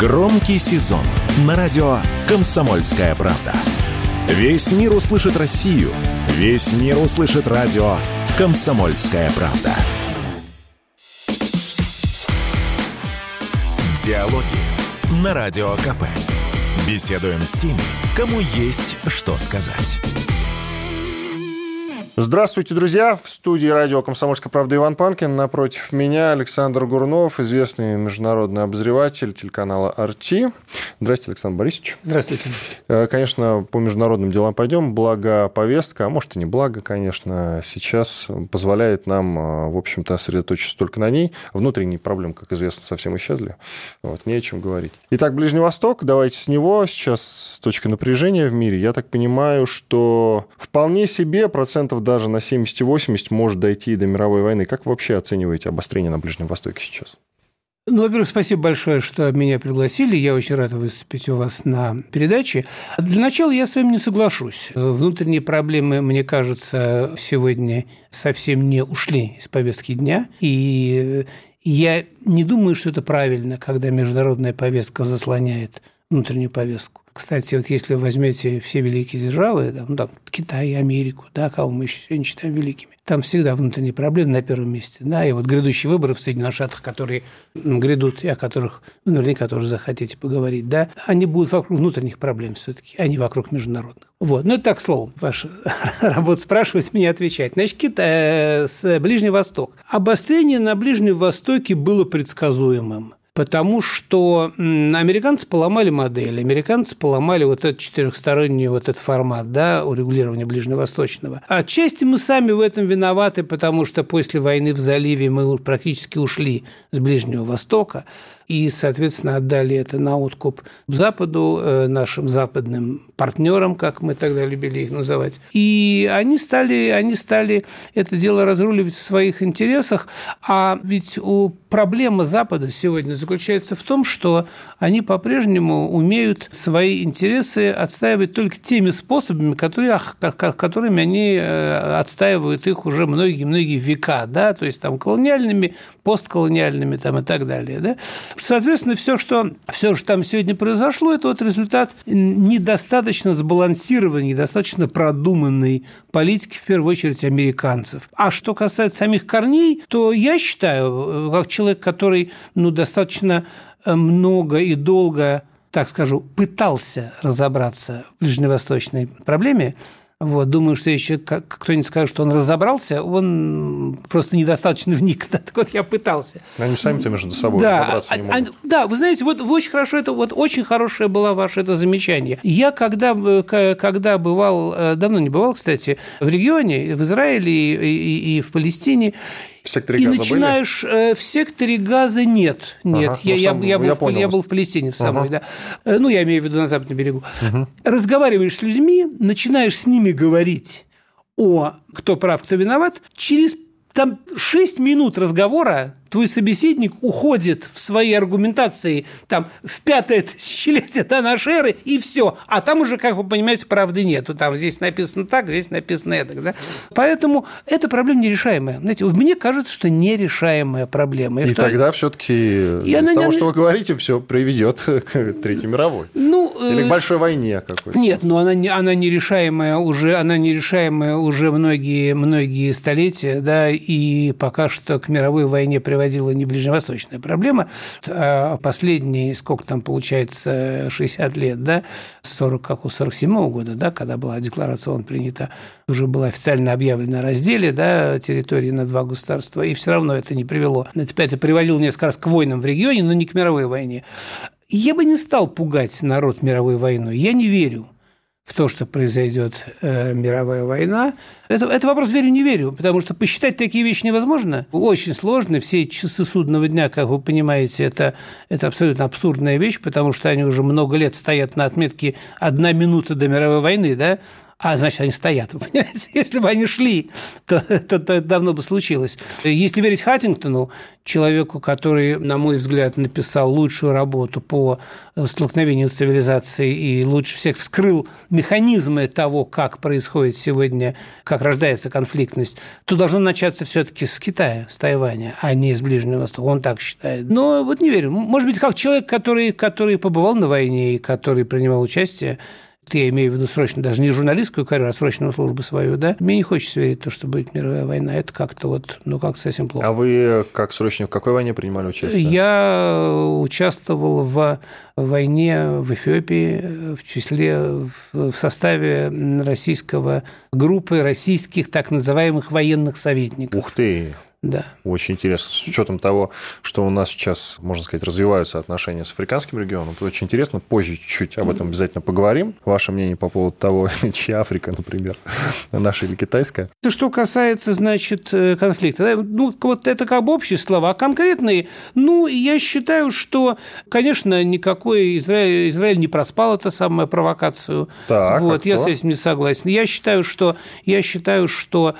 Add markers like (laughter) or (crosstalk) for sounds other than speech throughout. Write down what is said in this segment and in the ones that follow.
Громкий сезон на радио «Комсомольская правда». Весь мир услышит Россию. Весь мир услышит радио «Комсомольская правда». Диалоги на Радио КП. Беседуем с теми, кому есть что сказать. Здравствуйте, друзья! В студии радио «Комсомольская правда» Иван Панкин. Напротив меня Александр Гурнов, известный международный обозреватель телеканала «Арти». Здравствуйте, Александр Борисович. Здравствуйте. Э, конечно, по международным делам пойдем. Благо повестка, а может и не благо, конечно, сейчас позволяет нам, э, в общем-то, сосредоточиться только на ней. Внутренние проблемы, как известно, совсем исчезли. Вот, не о чем говорить. Итак, Ближний Восток, давайте с него. Сейчас точка напряжения в мире. Я так понимаю, что вполне себе процентов даже на 70-80 может дойти до мировой войны. Как вы вообще оцениваете обострение на Ближнем Востоке сейчас? Ну, во-первых, спасибо большое, что меня пригласили. Я очень рад выступить у вас на передаче. Для начала я с вами не соглашусь. Внутренние проблемы, мне кажется, сегодня совсем не ушли из повестки дня. И я не думаю, что это правильно, когда международная повестка заслоняет внутреннюю повестку. Кстати, вот если вы возьмете все великие державы, там, ну, там, Китай, Америку, да, кого мы еще не считаем великими, там всегда внутренние проблемы на первом месте. Да, и вот грядущие выборы в Соединенных Штатах, которые грядут, и о которых вы наверняка тоже захотите поговорить, да, они будут вокруг внутренних проблем все-таки, а не вокруг международных. Вот. Ну, это так, словом, ваша (laughs) работа спрашивать, меня отвечать. Значит, Китай, э, с Ближний Восток. Обострение на Ближнем Востоке было предсказуемым потому что американцы поломали модель, американцы поломали вот этот четырехсторонний вот этот формат, да, урегулирования ближневосточного. Отчасти мы сами в этом виноваты, потому что после войны в заливе мы практически ушли с Ближнего Востока, и, соответственно, отдали это на откуп Западу, э, нашим западным партнерам, как мы тогда любили их называть. И они стали, они стали это дело разруливать в своих интересах, а ведь у проблема Запада сегодня заключается в том, что они по-прежнему умеют свои интересы отстаивать только теми способами, которые, которыми они э, отстаивают их уже многие-многие века, да, то есть там колониальными, постколониальными там и так далее, да. Соответственно, все, что, все, что там сегодня произошло, это вот результат недостаточно сбалансированной, недостаточно продуманной политики, в первую очередь, американцев. А что касается самих корней, то я считаю, как человек, который ну, достаточно э, много и долго так скажу, пытался разобраться в ближневосточной проблеме, вот, думаю, что еще кто-нибудь скажет, что он разобрался, он просто недостаточно вник. (laughs) Так вот я пытался. Они сами-то между собой да, разобраться не а, могут. Да, вы знаете, вот вы очень хорошо, это вот очень хорошее было ваше это замечание. Я когда, э, когда бывал, э, давно не бывал, кстати, в регионе, в Израиле и, и, и в Палестине, в секторе и газа начинаешь были? Э, в секторе газа нет, нет. Ага, я, я, я, был, я, в, я был в Палестине в самой, ага. да. Ну, я имею в виду на западном берегу. Угу. Разговариваешь с людьми, начинаешь с ними говорить о кто прав, кто виноват, через там 6 минут разговора твой собеседник уходит в своей аргументации там, в пятое (laughs) тысячелетие до нашей эры, и все. А там уже, как вы понимаете, правды нету. Там здесь написано так, здесь написано это. Да? Поэтому эта проблема нерешаемая. Знаете, мне кажется, что нерешаемая проблема. И, и что... тогда все-таки из она, того, она... что вы говорите, все приведет (laughs) к Третьей мировой. Ну, Или к большой войне какой-то. Нет, но она, не, она нерешаемая уже, она нерешаемая уже многие, многие столетия, да, и пока что к мировой войне приводит приводила не ближневосточная проблема, а последние, сколько там получается, 60 лет, да, 40, как у 47 -го года, да, когда была декларация ООН принята, уже было официально объявлено о разделе, да, территории на два государства, и все равно это не привело. Это приводило несколько раз к войнам в регионе, но не к мировой войне. Я бы не стал пугать народ мировой войной. Я не верю в то, что произойдет э, мировая война. Это, это вопрос верю, не верю, потому что посчитать такие вещи невозможно. Очень сложно. Все часы судного дня, как вы понимаете, это, это абсолютно абсурдная вещь, потому что они уже много лет стоят на отметке «одна минута до мировой войны», да? А значит, они стоят. (laughs) Понимаете? Если бы они шли, то, то, то это давно бы случилось. Если верить Хаттингтону, человеку, который, на мой взгляд, написал лучшую работу по столкновению цивилизации и лучше всех вскрыл механизмы того, как происходит сегодня, как рождается конфликтность, то должно начаться все-таки с Китая, с Тайваня, а не с Ближнего Востока. Он так считает. Но вот не верю. Может быть, как человек, который, который побывал на войне и который принимал участие, я имею в виду срочно, даже не журналистскую карьеру, а срочную службу свою, да, мне не хочется верить в то, что будет мировая война. Это как-то вот, ну, как совсем плохо. А вы как срочник в какой войне принимали участие? Я участвовал в войне в Эфиопии, в числе, в составе российского группы российских так называемых военных советников. Ух ты! Да. Очень интересно. С учетом того, что у нас сейчас, можно сказать, развиваются отношения с африканским регионом, это очень интересно. Позже чуть-чуть об этом обязательно поговорим. Ваше мнение по поводу того, (laughs) чья Африка, например, (laughs) наша или китайская? Что касается, значит, э, конфликта, да, ну, вот это как бы общие слова, а конкретные, ну, я считаю, что, конечно, никакой Израиль, Израиль не проспал эту самую провокацию. Так, вот, а я с этим не согласен. Я считаю, что, я считаю, что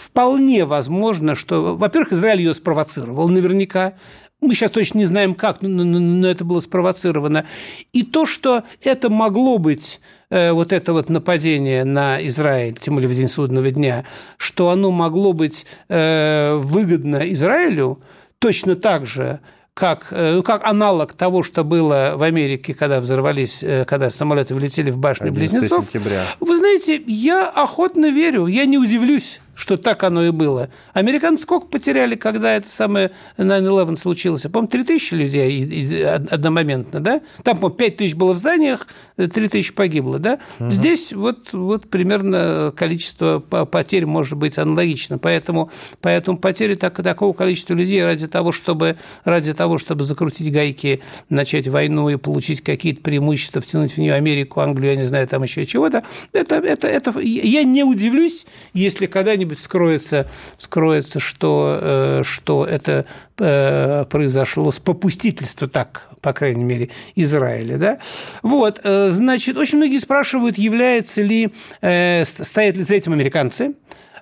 вполне возможно, что, во-первых, Израиль ее спровоцировал наверняка, мы сейчас точно не знаем как, но, но, это было спровоцировано. И то, что это могло быть, э, вот это вот нападение на Израиль, тем более в день судного дня, что оно могло быть э, выгодно Израилю, точно так же, как, э, ну, как аналог того, что было в Америке, когда взорвались, э, когда самолеты влетели в башню 11 близнецов. сентября. Вы знаете, я охотно верю, я не удивлюсь, что так оно и было. Американцы сколько потеряли, когда это самое 9-11 случилось? По-моему, 3 тысячи людей одномоментно, да? Там, по-моему, 5 тысяч было в зданиях, 3 тысячи погибло, да? Здесь вот, вот примерно количество по- потерь может быть аналогично. Поэтому, поэтому потери так, такого количества людей ради того, чтобы, ради того, чтобы закрутить гайки, начать войну и получить какие-то преимущества, втянуть в нее Америку, Англию, я не знаю, там еще чего-то, это, это, это, я не удивлюсь, если когда-нибудь вскроется, вскроется что, э, что это э, произошло с попустительства, так, по крайней мере, Израиля. Да? Вот, э, значит, очень многие спрашивают, является ли, ст- стоят ли за этим американцы.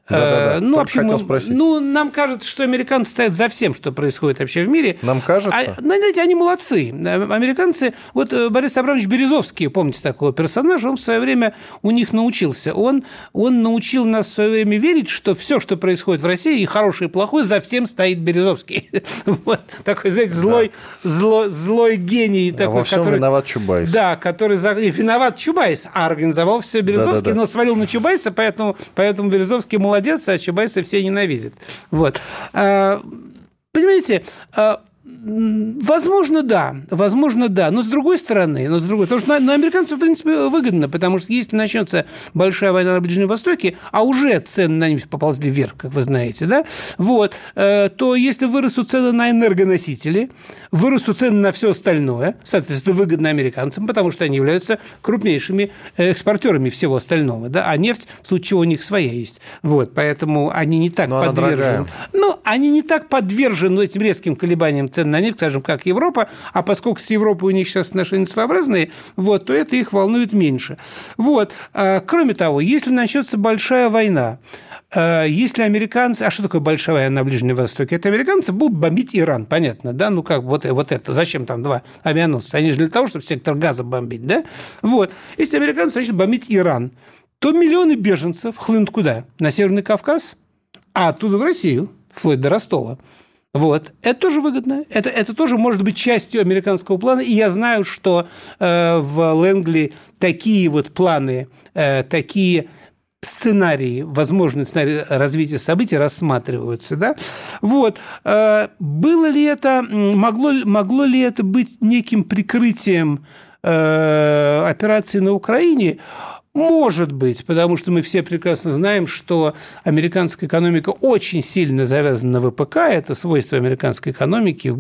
Да-да-да, Э, Ну, только хотел мы- спросить. ну, нам кажется, что американцы стоят за всем, что происходит вообще в мире. Нам кажется? А, ну, знаете, они молодцы. Американцы, вот э, Борис Абрамович Березовский, помните такого персонажа, он в свое время у них научился. Он, он научил нас в свое время верить, что все, что происходит в России, и хорошее, и плохое, за всем стоит Березовский. (laughs) Вот такой, знаете, злой, злой, злой гений. А Такой, во всем который- виноват Чубайс. да, который за... и виноват Чубайс, а организовал все Березовский, Да-да-да. но свалил на Чубайса, поэтому, поэтому Березовский молодец, а Чубайса все ненавидят. Вот. А, Понимаете, а, Возможно, да, возможно, да, но с другой стороны, но с другой, потому что на, на американцев, в принципе, выгодно, потому что если начнется большая война на Ближнем Востоке, а уже цены на нефть поползли вверх, как вы знаете, да, вот, э, то если вырастут цены на энергоносители, вырастут цены на все остальное, соответственно, выгодно американцам, потому что они являются крупнейшими экспортерами всего остального, да, а нефть, в случае чего у них своя есть, вот, поэтому они не так Но подвержены. Ну, они не так подвержены этим резким колебаниям цен на нефть, скажем, как Европа, а поскольку с Европой у них сейчас отношения своеобразные, вот, то это их волнует меньше. Вот. А, Кроме того, если начнется большая война, а, если американцы... А что такое большая война на Ближнем Востоке? Это американцы будут бомбить Иран, понятно, да? Ну, как вот, вот это. Зачем там два авианосца? Они же для того, чтобы сектор газа бомбить, да? Вот. Если американцы начнут бомбить Иран, то миллионы беженцев хлынут куда? На Северный Кавказ, а оттуда в Россию, вплоть до Ростова. Вот. Это тоже выгодно. Это, это тоже может быть частью американского плана. И я знаю, что э, в Лэнгли такие вот планы, э, такие сценарии, возможные сценарии развития событий рассматриваются. Да? Вот. Э, было ли это, могло, могло ли это быть неким прикрытием э, операции на Украине? Может быть, потому что мы все прекрасно знаем, что американская экономика очень сильно завязана на ВПК, это свойство американской экономики.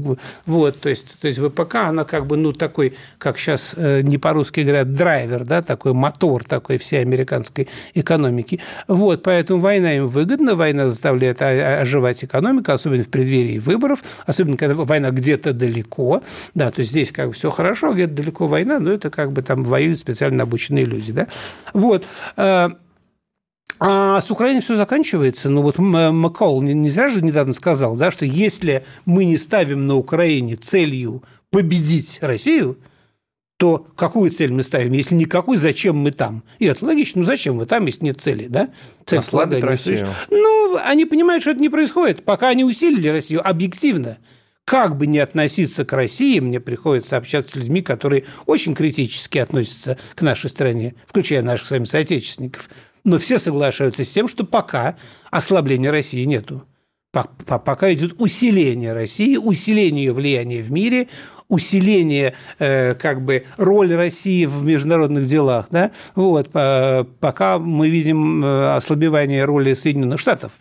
Вот, то, есть, то есть ВПК, она как бы, ну, такой, как сейчас э, не по-русски говорят, драйвер, да, такой мотор такой всей американской экономики. Вот, поэтому война им выгодна, война заставляет о- оживать экономику, особенно в преддверии выборов, особенно когда война где-то далеко, да, то есть здесь как бы все хорошо, а где-то далеко война, но это как бы там воюют специально обученные люди, да. Вот. Э, А с Украиной все заканчивается. Ну вот Маккол не, не зря же недавно сказал, да, что если мы не ставим на Украине целью победить Россию, то какую цель мы ставим? Если никакой, зачем мы там? И это логично. Ну, зачем вы там, если нет цели, да? Цель Ослабить Россию. Ну, они понимают, что это не происходит. Пока они усилили Россию объективно. Как бы ни относиться к России, мне приходится общаться с людьми, которые очень критически относятся к нашей стране, включая наших с вами соотечественников. Но все соглашаются с тем, что пока ослабления России нету. Пока идет усиление России, усиление ее влияния в мире, усиление э, как бы роли России в международных делах, да, вот, пока мы видим э, ослабевание роли Соединенных Штатов,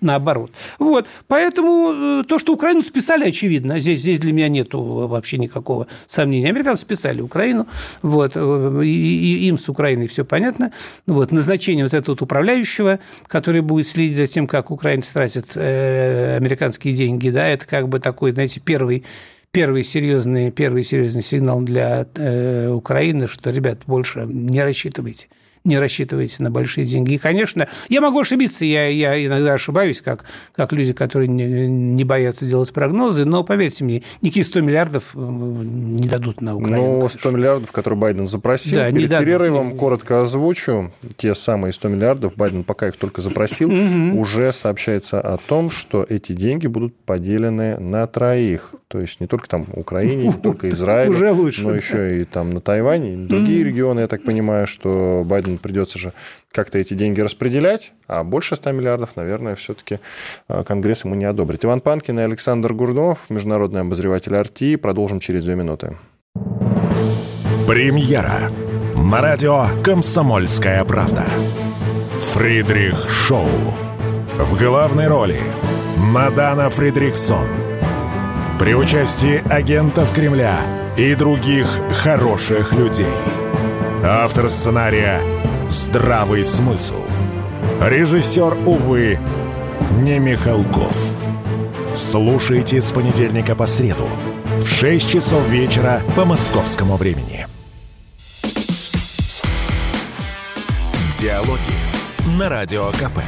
наоборот. Вот, поэтому э, то, что Украину списали, очевидно, здесь, здесь для меня нет вообще никакого сомнения. Американцы списали Украину, вот, и, и им с Украиной все понятно, вот, назначение вот этого вот управляющего, который будет следить за тем, как украинцы тратят американские деньги, да, это как бы такой, знаете, первый первый серьезный, первый серьезный сигнал для э, Украины, что, ребят, больше не рассчитывайте не рассчитывайте на большие деньги. И, конечно, я могу ошибиться, я, я иногда ошибаюсь, как, как люди, которые не, не боятся делать прогнозы, но поверьте мне, никакие 100 миллиардов э, не дадут на Украину. Ну, 100 миллиардов, которые Байден запросил, да, перед перерывом коротко озвучу, те самые 100 миллиардов, Байден пока их только запросил, уже сообщается о том, что эти деньги будут поделены на троих. То есть не только там Украине, не (laughs) только Израилю, но еще и там на Тайване, другие регионы, я так понимаю, что Байден придется же как-то эти деньги распределять, а больше 100 миллиардов, наверное, все-таки э, Конгресс ему не одобрит. Иван Панкин и Александр Гурнов, международный обозреватель RT. Продолжим через две минуты. Премьера на радио «Комсомольская правда». Фридрих Шоу. В главной роли Мадана Фридриксон. При участии агентов Кремля и других хороших людей – Автор сценария «Здравый смысл». Режиссер, увы, не Михалков. Слушайте с понедельника по среду в 6 часов вечера по московскому времени. Диалоги на Радио КП.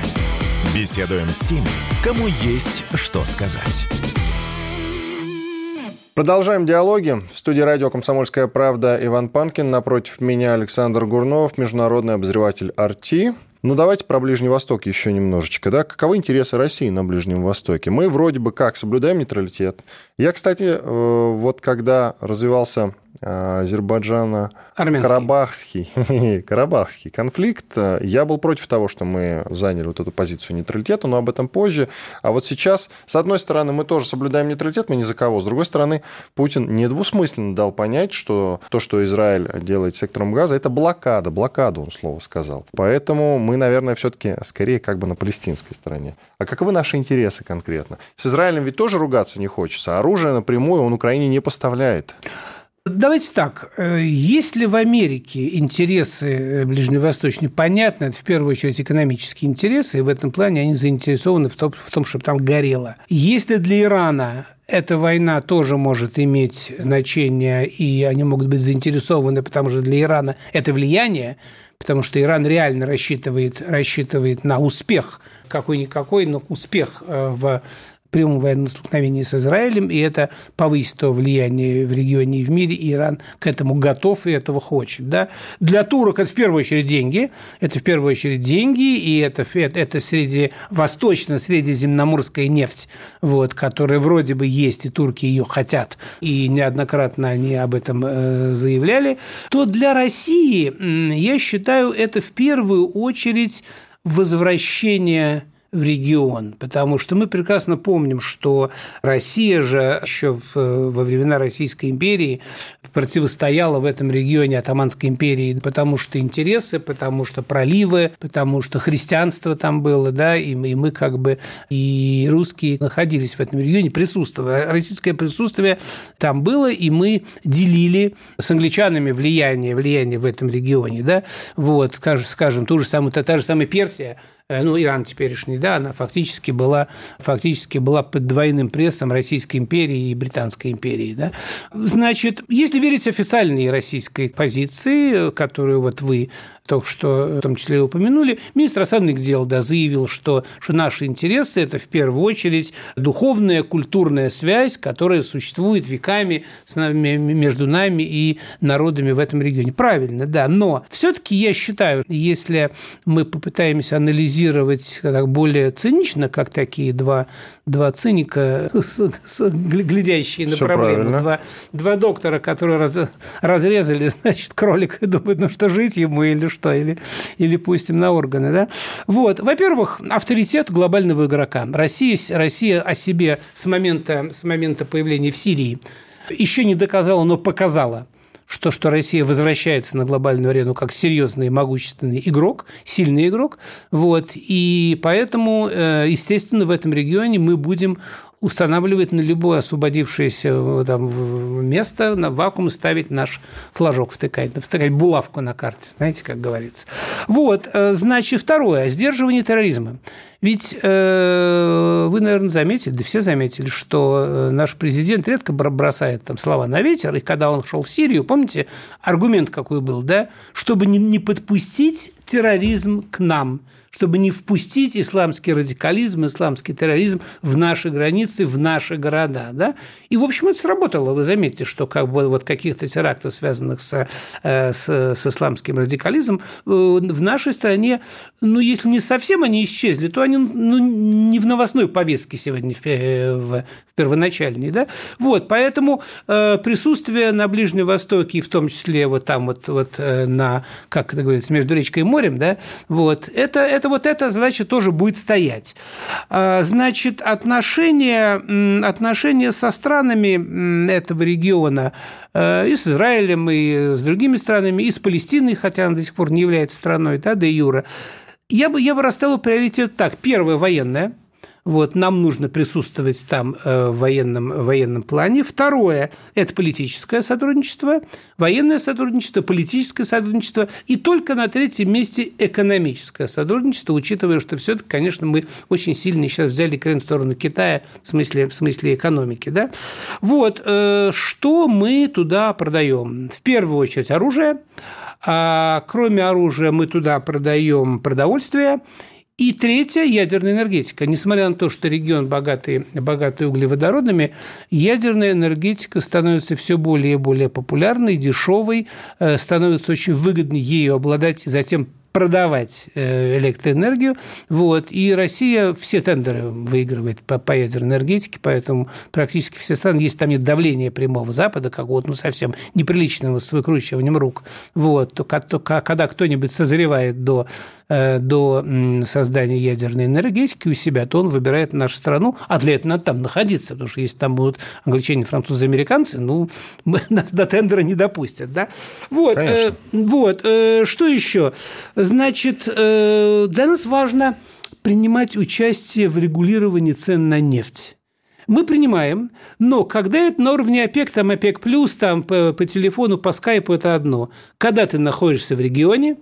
Беседуем с теми, кому есть что сказать. Продолжаем диалоги. В студии радио «Комсомольская правда» Иван Панкин. Напротив меня Александр Гурнов, международный обозреватель «Арти». Ну, давайте про Ближний Восток еще немножечко. Да? Каковы интересы России на Ближнем Востоке? Мы вроде бы как соблюдаем нейтралитет. Я, кстати, э, вот когда развивался э, Азербайджана Карабахский, (laughs) Карабахский конфликт. Э, я был против того, что мы заняли вот эту позицию нейтралитета, но об этом позже. А вот сейчас, с одной стороны, мы тоже соблюдаем нейтралитет, мы ни за кого. С другой стороны, Путин недвусмысленно дал понять, что то, что Израиль делает сектором газа, это блокада. Блокаду, он слово сказал. Поэтому мы, наверное, все-таки скорее как бы на палестинской стороне. А каковы наши интересы конкретно? С Израилем ведь тоже ругаться не хочется. Оружие напрямую он Украине не поставляет. Давайте так. Э, есть ли в Америке интересы э, ближневосточные? Понятно, это в первую очередь экономические интересы, и в этом плане они заинтересованы в том, в том чтобы там горело. Если для Ирана эта война тоже может иметь значение, и они могут быть заинтересованы, потому что для Ирана это влияние, потому что Иран реально рассчитывает, рассчитывает на успех, какой-никакой, но успех э, в прямом военном столкновении с Израилем, и это повысит то влияние в регионе и в мире, и Иран к этому готов и этого хочет. Да? Для турок это в первую очередь деньги, это в первую очередь деньги, и это, это среди восточно-средиземноморская нефть, вот, которая вроде бы есть, и турки ее хотят, и неоднократно они об этом э, заявляли, то для России, я считаю, это в первую очередь возвращение в регион, потому что мы прекрасно помним, что Россия же еще во времена Российской империи противостояла в этом регионе Атаманской империи, потому что интересы, потому что проливы, потому что христианство там было, да, и мы, и мы как бы, и русские находились в этом регионе, присутствовали. Российское присутствие там было, и мы делили с англичанами влияние, влияние в этом регионе, да, вот, скажем, скажем ту же самую, та, та же самая Персия – Э, ну, Иран теперешний, да, она фактически была, фактически была под двойным прессом Российской империи и Британской империи, да. Значит, если верить официальной российской позиции, которую вот вы только что в том числе упомянули, министр иностранных дел да, заявил, что, что наши интересы – это в первую очередь духовная, культурная связь, которая существует веками между нами и народами в этом регионе. Правильно, да, но все-таки я считаю, если мы попытаемся анализировать так, более цинично, как такие два, два циника, (laughs) глядящие на Всё проблему, два, два доктора, которые раз, разрезали, (laughs) значит, кролика и думают, ну что, жить ему или что, или, или пустим на органы. Да? Вот. Во-первых, авторитет глобального игрока. Россия, Россия о себе с момента, с момента появления в Сирии еще не доказала, но показала что, что Россия возвращается на глобальную арену как серьезный могущественный игрок, сильный игрок. Вот. И поэтому, э, естественно, в этом регионе мы будем устанавливать на любое освободившееся э, там, место, на вакуум ставить наш флажок, втыкать, втыкать булавку на карте, знаете, как говорится. Вот, э, значит, второе, сдерживание терроризма. Ведь э, вы, наверное, заметили, да все заметили, что э, наш президент редко бросает там слова на ветер, и когда он шел в Сирию, помните, аргумент какой был, да, чтобы не, не подпустить терроризм к нам – чтобы не впустить исламский радикализм, исламский терроризм в наши границы, в наши города. Да? И, в общем, это сработало. Вы заметите, что как бы вот каких-то терактов, связанных с, э, с, с исламским радикализмом, э, в нашей стране, ну, если не совсем они исчезли, то они ну, не в новостной повестке сегодня в, э, в, первоначальной. Да? Вот, поэтому присутствие на Ближнем Востоке, и в том числе вот там вот, вот на, как это говорится, между речкой и морем, да, вот, это, это это вот эта задача тоже будет стоять. А, значит, отношения, отношения со странами этого региона э, и с Израилем, и с другими странами, и с Палестиной, хотя она до сих пор не является страной, да, де юра, я бы, я бы расставил приоритет так. Первое – военное – вот, нам нужно присутствовать там э, в военном, в военном плане. Второе – это политическое сотрудничество, военное сотрудничество, политическое сотрудничество. И только на третьем месте экономическое сотрудничество, учитывая, что все-таки, конечно, мы очень сильно сейчас взяли крен в сторону Китая в смысле, в смысле экономики. Да? Вот, э, что мы туда продаем? В первую очередь оружие. А кроме оружия мы туда продаем продовольствие и третье – ядерная энергетика. Несмотря на то, что регион богатый, богатый углеводородами, ядерная энергетика становится все более и более популярной, дешевой, э, становится очень выгодно ею обладать и затем продавать э, электроэнергию. Вот. И Россия все тендеры выигрывает по, по ядерной энергетике, поэтому практически все страны, если там нет давления прямого Запада, какого-то ну, совсем неприличного с выкручиванием рук, вот, то, то когда кто-нибудь созревает до, э, до создания ядерной энергетики у себя, то он выбирает нашу страну, а для этого надо там находиться, потому что если там будут англичане, французы, американцы, ну, (laughs) нас до тендера не допустят. Да? Вот, э, вот. Э, что еще? Значит, э, для нас важно принимать участие в регулировании цен на нефть. Мы принимаем, но когда это на уровне ОПЕК, там ОПЕК плюс, там по, по телефону, по скайпу, это одно. Когда ты находишься в регионе,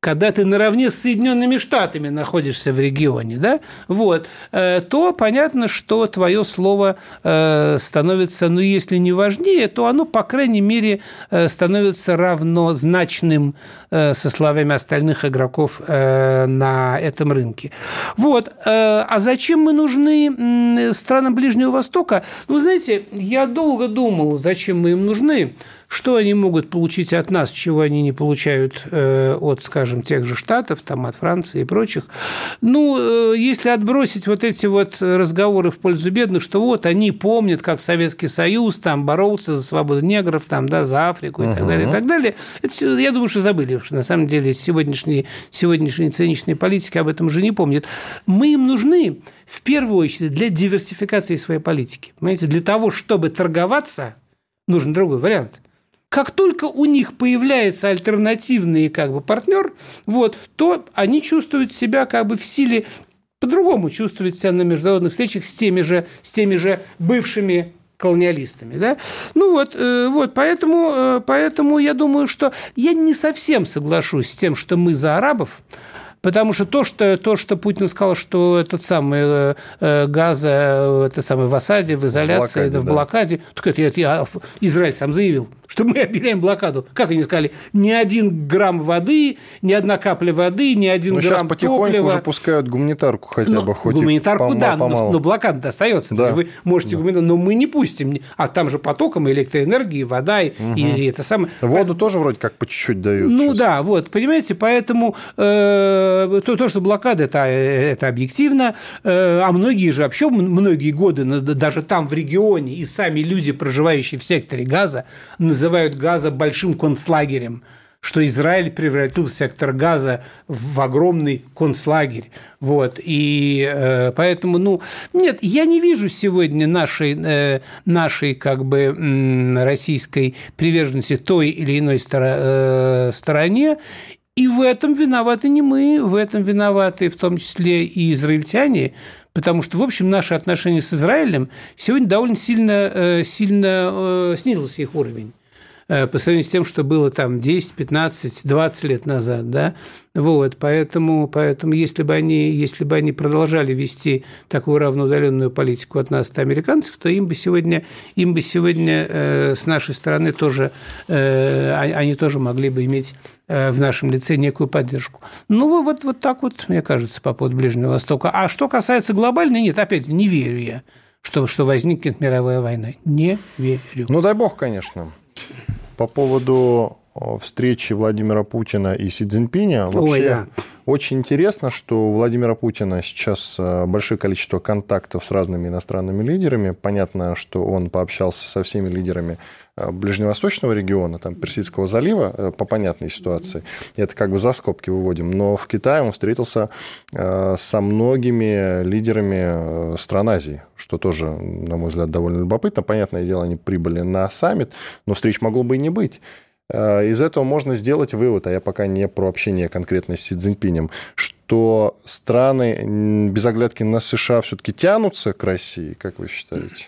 когда ты наравне с Соединенными Штатами находишься в регионе, да, вот, э, то понятно, что твое слово э, становится, ну, если не важнее, то оно, по крайней мере, э, становится равнозначным со словами остальных игроков на этом рынке. Вот. А зачем мы нужны странам Ближнего Востока? Ну, знаете, я долго думал, зачем мы им нужны. Что они могут получить от нас, чего они не получают э, от, скажем, тех же Штатов, там, от Франции и прочих? Ну, э, если отбросить вот эти вот разговоры в пользу бедных, что вот они помнят, как Советский Союз там боролся за свободу негров, там, да, за Африку и uh-huh. так далее, и так далее. Это все, я думаю, что забыли, потому что на самом деле сегодняшние, сегодняшние циничные политики об этом уже не помнят. Мы им нужны в первую очередь для диверсификации своей политики. Понимаете, для того, чтобы торговаться, нужен другой вариант – как только у них появляется альтернативный как бы партнер, вот, то они чувствуют себя как бы в силе по-другому чувствуют себя на международных встречах с теми же, с теми же бывшими колониалистами. Да? Ну вот, э, вот поэтому, э, поэтому я думаю, что я не совсем соглашусь с тем, что мы за арабов, Потому что то, что, то, что Путин сказал, что этот самый э, э газа, это самый в осаде, в изоляции, в блокаде, в блокаде да. так это, это я, Израиль сам заявил, что мы объявляем блокаду. Как они сказали? Ни один грамм воды, ни одна капля воды, ни один но грамм сейчас потихоньку топлива. уже пускают гуманитарку хотя но, бы, хоть Гуманитарку, и да, но, но блокада остается. Да. Вы можете да. гуманитарку, но мы не пустим. А там же потоком электроэнергии, вода угу. и, и это самое. Воду тоже вроде как по чуть-чуть дают. Ну сейчас. да, вот, понимаете, поэтому э, то, то, что блокада, это, это объективно, э, а многие же вообще многие годы, даже там в регионе, и сами люди, проживающие в секторе газа, называют газа большим концлагерем что Израиль превратил сектор Газа в огромный концлагерь. Вот. И э, поэтому, ну, нет, я не вижу сегодня нашей, э, нашей как бы э, российской приверженности той или иной стор- э, стороне. И в этом виноваты не мы, в этом виноваты в том числе и израильтяне, потому что, в общем, наши отношения с Израилем сегодня довольно сильно, э, сильно э, снизился их уровень. Э, по сравнению с тем, что было там 10, 15, 20 лет назад, да, вот, поэтому, поэтому если, бы они, если бы они продолжали вести такую равноудаленную политику от нас, от американцев, то им бы сегодня, им бы сегодня э, с нашей стороны тоже, э, они тоже могли бы иметь э, в нашем лице некую поддержку. Ну, вот, вот так вот, мне кажется, по поводу Ближнего Востока. А что касается глобальной, нет, опять не верю я, что, что возникнет мировая война. Не верю. Ну, дай бог, конечно. По поводу встречи Владимира Путина и Си Цзиньпиня. Вообще, Ой, да. Очень интересно, что у Владимира Путина сейчас э, большое количество контактов с разными иностранными лидерами. Понятно, что он пообщался со всеми лидерами э, ближневосточного региона, там, Персидского залива, э, по понятной ситуации. Это как бы за скобки выводим. Но в Китае он встретился со многими лидерами стран Азии, что тоже, на мой взгляд, довольно любопытно. Понятное дело, они прибыли на саммит, но встреч могло бы и не быть. Э, из этого можно сделать вывод, а я пока не про общение конкретно с Си Цзиньпинем, что страны без оглядки на США все-таки тянутся к России, как вы считаете?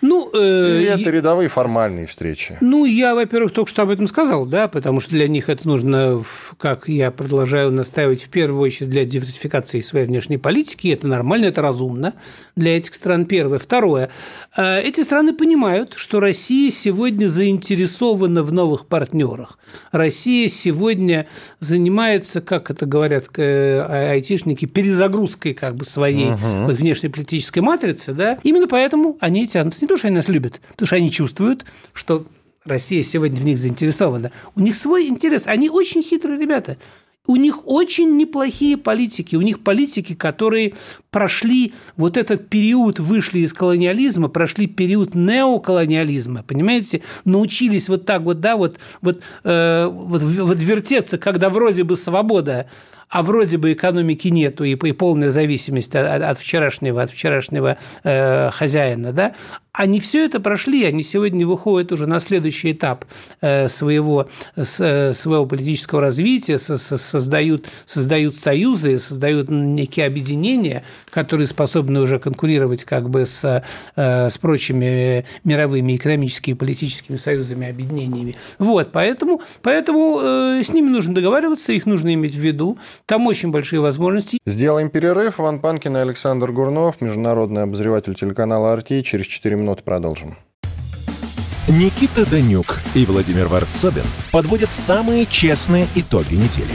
Ну, э, Или это рядовые формальные встречи? Ну, я, во-первых, только что об этом сказал, да, потому что для них это нужно, как я продолжаю настаивать, в первую очередь для диверсификации своей внешней политики, это нормально, это разумно для этих стран, первое. Второе, э, эти страны понимают, что Россия сегодня заинтересована в новых партнерах. Россия сегодня занимается, как это говорят э, айтишники, перезагрузкой как бы своей угу. вот, внешнеполитической матрицы, да, именно поэтому они тянутся. Не то, что они нас любят, потому что они чувствуют, что Россия сегодня в них заинтересована. У них свой интерес. Они очень хитрые ребята. У них очень неплохие политики. У них политики, которые прошли вот этот период, вышли из колониализма, прошли период неоколониализма, понимаете? Научились вот так вот, да, вот, вот, э, вот, вот вертеться, когда вроде бы свобода а вроде бы экономики нету и, и полная зависимость от, от вчерашнего, от вчерашнего э, хозяина, да, они все это прошли, они сегодня выходят уже на следующий этап э, своего, э, своего политического развития, создают, создают союзы, создают некие объединения, которые способны уже конкурировать как бы с, э, с прочими мировыми экономическими и политическими союзами, объединениями. Вот, поэтому, поэтому с ними нужно договариваться, их нужно иметь в виду. Там очень большие возможности. Сделаем перерыв. Иван Панкин и Александр Гурнов, международный обозреватель телеканала «Арти». Через 4 минуты продолжим. Никита Данюк и Владимир Варсобин подводят самые честные итоги недели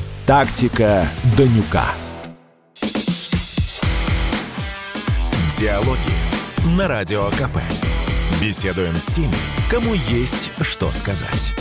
«Тактика Данюка». Диалоги на Радио КП. Беседуем с теми, кому есть что сказать.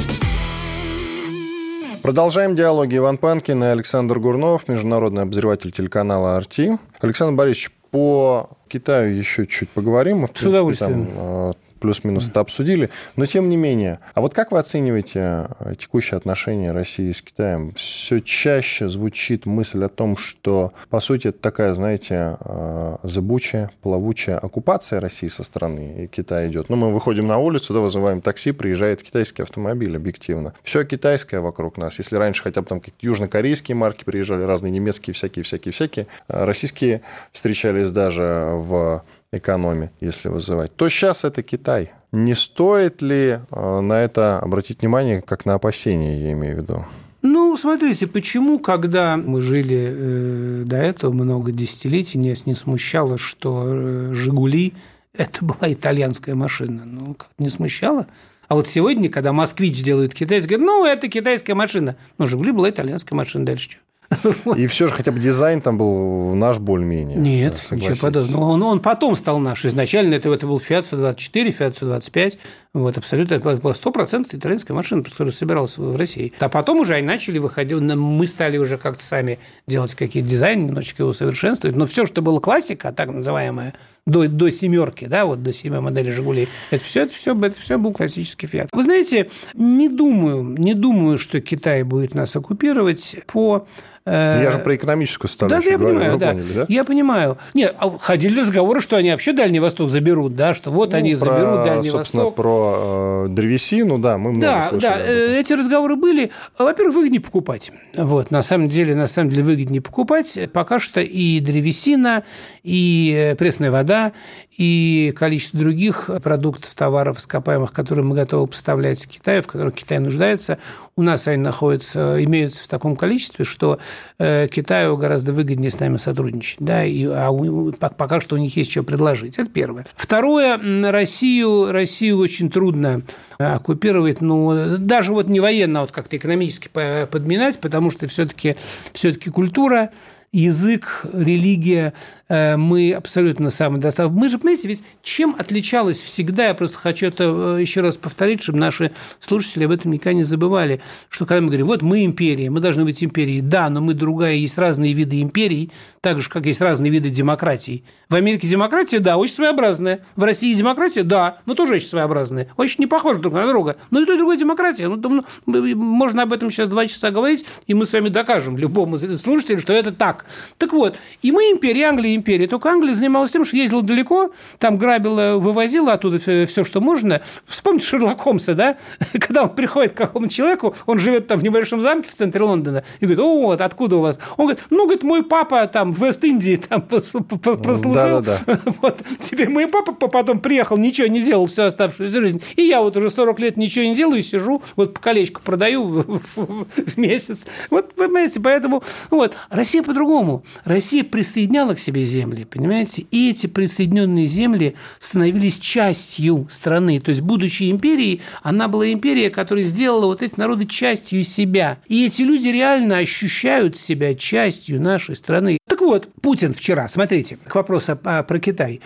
Продолжаем диалоги. Иван Панкин и Александр Гурнов, международный обозреватель телеканала «Арти». Александр Борисович, по Китаю еще чуть поговорим. Мы, в принципе, там плюс-минус это обсудили. Но тем не менее. А вот как вы оцениваете э, текущие отношения России с Китаем? Все чаще звучит мысль о том, что, по сути, это такая, знаете, э, зыбучая, плавучая оккупация России со стороны Китая идет. Ну, мы выходим на улицу, да, вызываем такси, приезжает китайский автомобиль, объективно. Все китайское вокруг нас. Если раньше хотя бы там южнокорейские марки приезжали, разные немецкие, всякие, всякие, всякие, э, российские встречались даже в экономе, если вызывать, то сейчас это Китай. Не стоит ли э, на это обратить внимание, как на опасение, я имею в виду? Ну, смотрите, почему, когда мы жили э, до этого много десятилетий, нас не смущало, что э, «Жигули» – это была итальянская машина. Ну, как не смущало? А вот сегодня, когда «Москвич» делают китайский, говорят, ну, это китайская машина. Но «Жигули» была итальянская машина, дальше что? (laughs) И все же хотя бы дизайн там был наш более-менее. Нет, ничего подобного. Он, он потом стал наш. Изначально это, это был Fiat 124, Fiat 125. Вот, абсолютно. Это была стопроцентная итальянская машина, которая собиралась в России. А потом уже они начали выходить. Мы стали уже как-то сами делать какие-то дизайны, немножечко его совершенствовать. Но все, что было классика, так называемая, до, до семерки, да, вот до семи модели Жигулей, это все, это все, это все был классический Фиат. Вы знаете, не думаю, не думаю, что Китай будет нас оккупировать по Э, я же про экономическую составляющую да, да, я говорю, понимаю, да. Поняли, да? Я понимаю. Нет, а ходили разговоры, что они вообще Дальний Восток заберут, да, что вот ну, они про, заберут Дальний собственно, Восток. про э, древесину, да, мы много Да, слышали да, э, эти разговоры были. Во-первых, выгоднее покупать. Вот, на самом деле, на самом деле выгоднее покупать. Пока что и древесина, и э, пресная вода, и количество других продуктов, товаров ископаемых, которые мы готовы поставлять в Китай, в которых Китай нуждается, у нас они находятся, имеются в таком количестве, что э, Китаю гораздо выгоднее с нами сотрудничать. Да, и, а у, пока что у них есть что предложить. Это первое. Второе, Россию, Россию очень трудно оккупировать, ну, даже вот не военно, а вот как-то экономически подминать, потому что все-таки все-таки культура, язык, религия – Э, мы абсолютно самодостаточны. Мы же, понимаете, ведь чем отличалось всегда, я просто хочу это э, еще раз повторить, чтобы наши слушатели об этом никогда не забывали, что когда мы говорим, вот мы империя, мы должны быть империей, да, но мы другая, есть разные виды империй, так же, как есть разные виды демократий. В Америке демократия, да, очень своеобразная. В России демократия, да, но тоже очень своеобразная. Очень не похожи друг на друга. Но и то, и другое демократия. Ну, можно об этом сейчас два часа говорить, и мы с вами докажем любому слушателю, что это так. Так вот, и мы империя, Англия империи. Только Англия занималась тем, что ездила далеко, там грабила, вывозила оттуда все, что можно. Вспомните Шерлок Холмса, да? (laughs) Когда он приходит к какому-то человеку, он живет там в небольшом замке в центре Лондона, и говорит, о, вот откуда у вас? Он говорит, ну, говорит, мой папа там в Вест-Индии там прослужил. Да, да, да. (laughs) Вот. Теперь мой папа потом приехал, ничего не делал всю оставшуюся жизнь. И я вот уже 40 лет ничего не делаю, сижу, вот по колечку продаю в, в, в месяц. Вот, понимаете, поэтому вот. Россия по-другому. Россия присоединяла к себе земли, понимаете? И эти присоединенные земли становились частью страны. То есть, будучи империей, она была империя, которая сделала вот эти народы частью себя. И эти люди реально ощущают себя частью нашей страны. Так вот, Путин вчера, смотрите, к вопросу про Китай.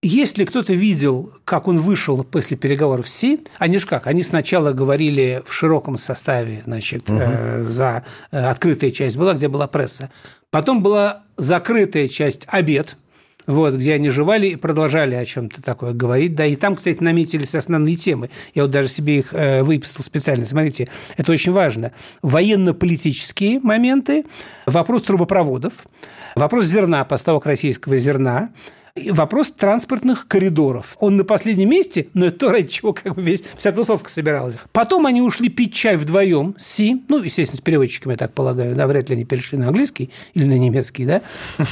Если кто-то видел, как он вышел после переговоров с Си, они же как, они сначала говорили в широком составе, значит, угу. э, за э, открытая часть была, где была пресса. Потом была закрытая часть обед, вот, где они жевали и продолжали о чем-то такое говорить. Да, и там, кстати, наметились основные темы. Я вот даже себе их э, выписал специально. Смотрите, это очень важно. Военно-политические моменты, вопрос трубопроводов, вопрос зерна, поставок российского зерна, вопрос транспортных коридоров. Он на последнем месте, но это то, ради чего как бы весь, вся тусовка собиралась. Потом они ушли пить чай вдвоем с Си, ну, естественно, с переводчиками, я так полагаю, да, вряд ли они перешли на английский или на немецкий, да,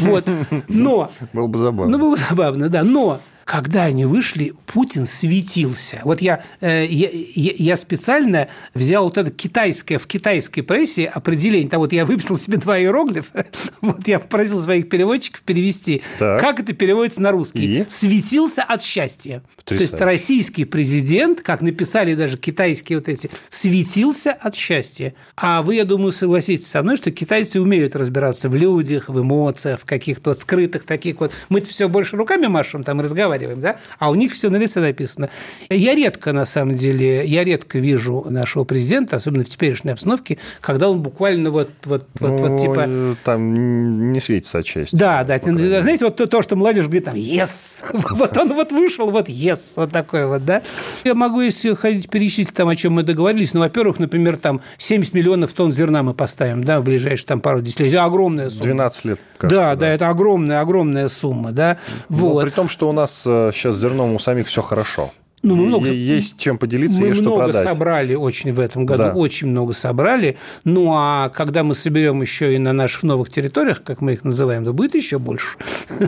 вот. Но... Было бы забавно. Ну, было бы забавно, да, но когда они вышли, Путин светился. Вот я, э, я, я специально взял вот это китайское, в китайской прессе определение. Там вот я выписал себе два иероглифа, (laughs) вот я попросил своих переводчиков перевести. Так. Как это переводится на русский? И? Светился от счастья. То есть российский президент, как написали даже китайские вот эти, светился от счастья. А вы, я думаю, согласитесь со мной, что китайцы умеют разбираться в людях, в эмоциях, в каких-то вот скрытых таких вот. Мы все больше руками машем там разговариваем, разговариваем, да, а у них все на лице написано. Я редко, на самом деле, я редко вижу нашего президента, особенно в теперешней обстановке, когда он буквально вот, вот, вот, Ну, вот типа... Там не светится отчасти. Да, да. мере. Знаете, вот то, то, что молодежь говорит там «yes», (laughs) вот он вот вышел, вот «yes», вот такой вот, да. Я могу, если ходить перечислить там, о чем мы договорились, ну, во-первых, например, там 70 миллионов тонн зерна мы поставим, да, в ближайшие там пару десятилетий. Огромная сумма. 12 лет, кажется. да, да, это огромная, огромная сумма, да. Но Вот. при том, что у нас сейчас зерном у самих все хорошо. Ну, мы много- Есть чем поделиться, Мы есть что много продать. собрали очень в этом году, Да. очень много собрали. Ну, а когда мы соберем еще и на наших новых территориях, как мы их называем, то будет еще больше. (laughs)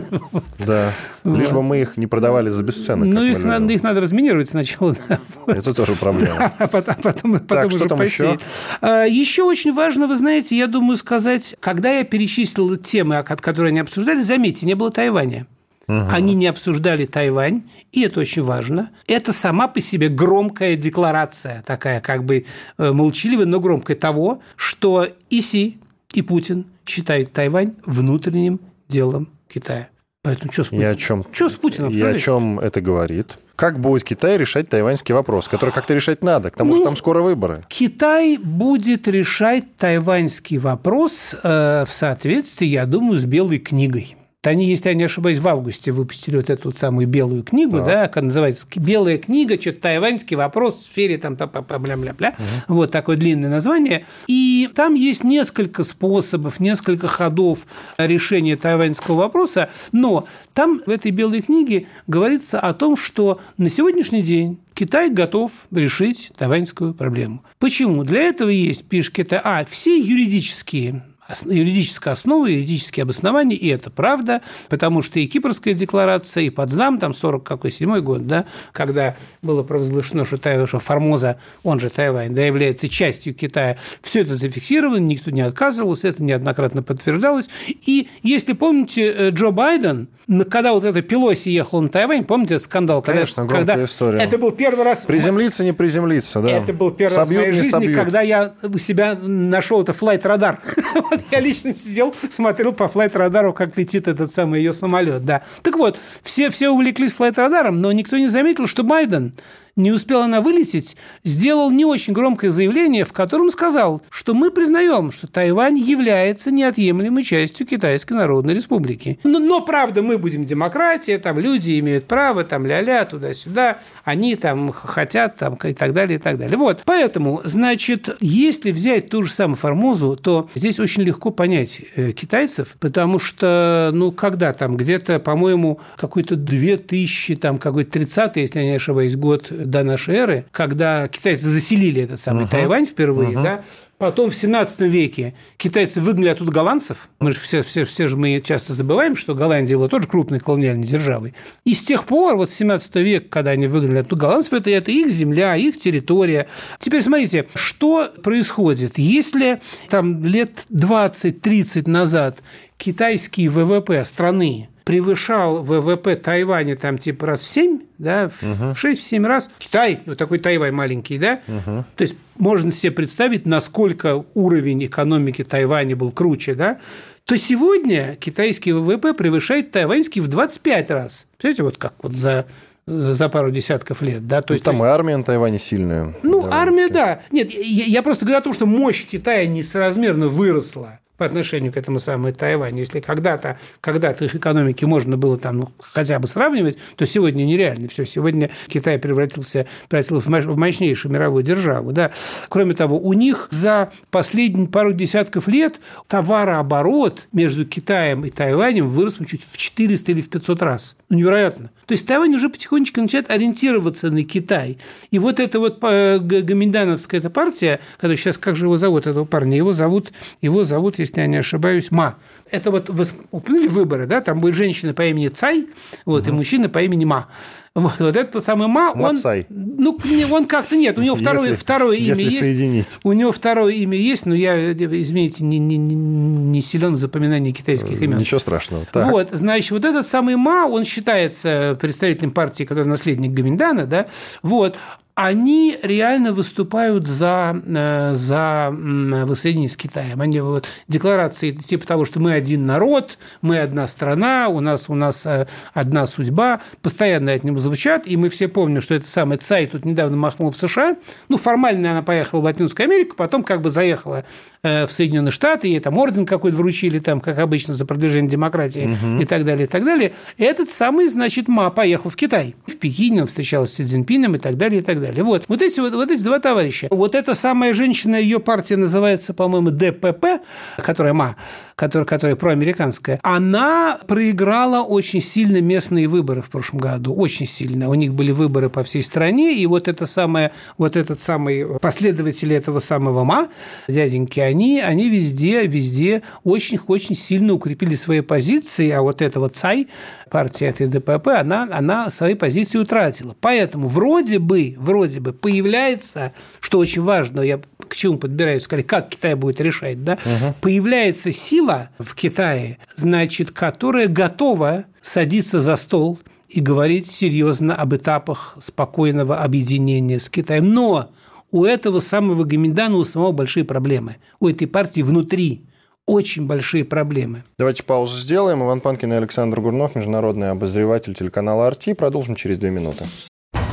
Да. Лишь бы мы их не продавали за бесценок. Ну, их мы надо, их надо разминировать сначала. (laughs) Это тоже проблема. (laughs) А потом, потом, потом что уже там посеять. А, Еще очень важно, вы знаете, я думаю сказать, когда я перечислил темы, которые они обсуждали, заметьте, не было Тайваня. Они не обсуждали Тайвань, и это очень важно. Это сама по себе громкая декларация, такая как бы э, молчаливая, но громкая того, что и Си, и Путин считают Тайвань внутренним делом Китая. Поэтому что с И о Путиным? чем, Что с Путиным? и о чем это говорит? Как будет Китай решать тайваньский вопрос, который как-то решать надо? К тому же Ну, там скоро выборы. Китай будет решать тайваньский вопрос э, в соответствии, я думаю, с Белой книгой. Они, если я не ошибаюсь, в августе выпустили вот эту вот самую белую книгу, да, как называется, белая книга, что-то тайваньский вопрос в сфере там бля-бля-бля, вот такое длинное название. И там есть несколько способов, несколько ходов решения тайваньского вопроса, но там в этой белой книге говорится о том, что на сегодняшний день Китай готов решить тайваньскую проблему. Почему? Для этого есть, пишет Китай, а, все юридические юридическая основа, юридические обоснования, и это правда, потому что и Кипрская декларация, и Потсдам, там 40 какой седьмой год, да, когда было провозглашено, что, Тай- что Формоза, он же Тайвань, да, является частью Китая, все это зафиксировано, никто не отказывался, это неоднократно подтверждалось. И если помните, э, Джо Байден, когда вот это Пелоси ехал на Тайвань, помните этот скандал? Когда- Конечно, громкая когда, история. Это был первый раз... Приземлиться, не приземлиться, да. Это был первый раз в Собьют, моей жизни, собьют. когда я у себя нашел это флайт-радар. (laughs) Я лично сидел, смотрел по флайт-радару, как летит этот самый ее самолет. Да. Так вот, все, все увлеклись флайт-радаром, но никто не заметил, что Байден не успела она вылететь, сделал не очень громкое заявление, в котором сказал, что мы признаем, что Тайвань является неотъемлемой частью Китайской Народной Республики. Но, но, правда, мы будем демократия, там люди имеют право, там ля-ля, туда-сюда, они там хотят, там и так далее, и так далее. Вот, поэтому, значит, если взять ту же самую Формозу, то здесь очень легко понять э, китайцев, потому что, ну, когда там, где-то, по-моему, какой-то 2000, там, какой-то 30 если я не ошибаюсь, год до нашей эры, когда китайцы заселили этот самый Тайвань впервые, да, Потом в 17 веке китайцы выгнали оттуда голландцев. Мы же все, все, все же мы часто забываем, что Голландия была тоже крупной колониальной державой. И с тех пор, вот с 17 века, когда они выгнали оттуда голландцев, это, это их земля, их территория. Теперь смотрите, что происходит, если там лет 20-30 назад китайский ВВП страны превышал ВВП Тайваня там типа раз в 7, да, в 6-7 раз. Китай, вот такой Тайвань маленький, да. То есть можно себе представить, насколько уровень экономики Тайваня был круче, да, то сегодня китайский ВВП превышает тайваньский в 25 раз. Представляете, вот как вот за за пару десятков лет, да, то есть Там то и есть- армия на Тайване сильная. ну, армия, да. Нет, я, я просто говорю о том, что мощь Китая несоразмерно выросла по отношению к этому самому Тайваню. Если когда-то когда их экономики можно было там ну, хотя бы сравнивать, то сегодня нереально все. Сегодня Китай превратился, превратился в мощ- в мощнейшую мировую державу. Да. Кроме того, у них за последние пару десятков лет товарооборот между Китаем и Тайванем вырос чуть в 400 или в 500 раз. Ну, невероятно. То есть Тайвань уже потихонечку начинает ориентироваться на Китай. И вот эта вот э, гоминдановская эта партия, которая сейчас, как же его зовут, этого парня? Его зовут, его зовут, если я не ошибаюсь, Ма. Это вот вы упомянули выборы, да? Там будет женщина по имени Цай, вот, и мужчина по имени Ма. Вот, вот этот самый Ма, он, ну, он как-то нет, у него второе, Если- второе имя если есть. соединить. У него второе имя есть, но я, извините, не, не, не- не силен в запоминании китайских имен. Ничего страшного. Так. Вот, значит, вот этот самый Ма, он считается представителем партии, который наследник Гаминдана, да, вот, они реально выступают за, э, за воссоединение с Китаем. Они вот декларации типа того, что мы один народ, мы одна страна, у нас, у нас э, одна судьба, постоянно от него звучат, и мы все помним, что это самый Цай тут недавно махнул в США. Ну, формально она поехала в Латинскую Америку, потом как бы заехала э, в Соединенные Штаты, ей там орден какой-то вручили, там, как обычно, за продвижение демократии и так далее, и так далее. Этот самый, значит, Ма поехал в Китай. В Пекине он встречался с Си Цзиньпином и так далее, и так далее. Вот, вот, эти, вот, вот эти два товарища. Вот эта самая женщина, ее партия называется, по-моему, ДПП, которая Ма, которая, которая проамериканская, она проиграла очень сильно местные выборы в прошлом году, очень сильно. У них были выборы по всей стране, и вот это самое, вот этот самый последователи этого самого Ма, дяденьки, они, они везде, везде очень-очень сильно укрепили свои позиции, а вот эта вот ЦАЙ, партия этой ДПП, она, она свои позиции утратила. Поэтому вроде бы, вроде бы появляется, что очень важно, я к чему подбираюсь, сказали, как Китай будет решать, да, появляется сила в Китае, значит, которая готова садиться за стол и говорить серьезно об этапах спокойного объединения с Китаем. Но у этого самого Гаминдана у самого большие проблемы. У этой партии внутри очень большие проблемы. Давайте паузу сделаем. Иван Панкин и Александр Гурнов, международный обозреватель телеканала «Арти». Продолжим через две минуты.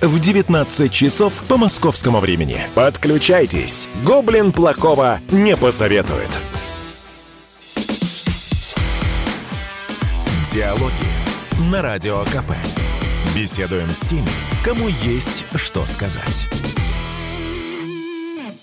в 19 часов по московскому времени. Подключайтесь. Гоблин плохого не посоветует. Диалоги на Радио КП. Беседуем с теми, кому есть что сказать.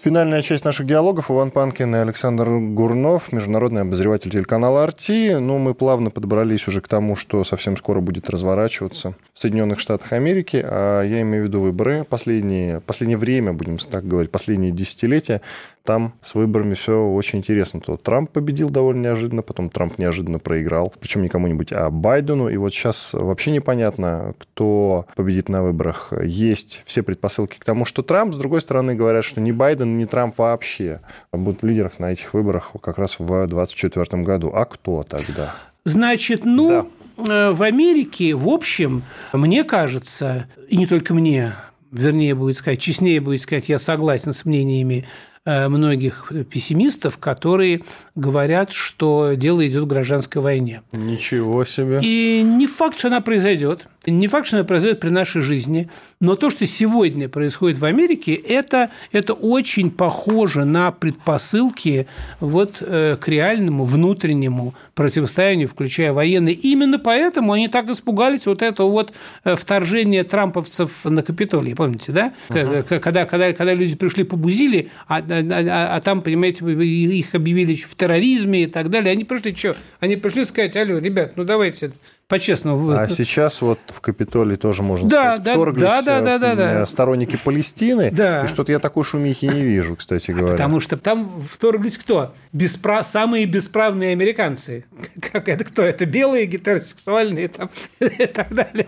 Финальная часть наших диалогов. Иван Панкин и Александр Гурнов, международный обозреватель телеканала «Арти». Ну, мы плавно подобрались уже к тому, что совсем скоро будет разворачиваться в Соединенных Штатах Америки. А я имею в виду выборы. Последние, последнее время, будем так говорить, последние десятилетия, там с выборами все очень интересно. То Трамп победил довольно неожиданно, потом Трамп неожиданно проиграл. Причем не кому-нибудь, а Байдену. И вот сейчас вообще непонятно, кто победит на выборах. Есть все предпосылки к тому, что Трамп. С другой стороны, говорят, что не Байден, не Трамп вообще будут в лидерах на этих выборах как раз в 2024 году. А кто тогда? Значит, ну, э, в Америке, в общем, мне кажется, и не только мне, вернее будет сказать, честнее будет сказать, я согласен с мнениями э, многих пессимистов, которые говорят, что дело идет к гражданской войне. Ничего себе. И не факт, что она произойдет, не факт, что она произойдет при нашей жизни, но то, что сегодня происходит в Америке, это, это очень похоже на предпосылки вот, э, к реальному внутреннему противостоянию, включая военные. Именно поэтому они так испугались вот этого вот э, вторжения трамповцев на Капитолий, помните, да? Uh-huh. Когда, когда, когда люди пришли, побузили, а, а, а, а там, понимаете, их объявили в терроризме и так далее. Они пришли, что? Они пришли сказать, алло, ребят, ну давайте по-честному. А сейчас вот в Капитолии тоже, можно да, сказать, да, вторглись да, да, да, да, да. сторонники Палестины. Да. И что-то я такой шумихи не вижу, кстати говоря. Потому что там вторглись кто? Беспра... Самые бесправные американцы. (laughs) Как это кто? Это белые гетеросексуальные там, (laughs) и так далее.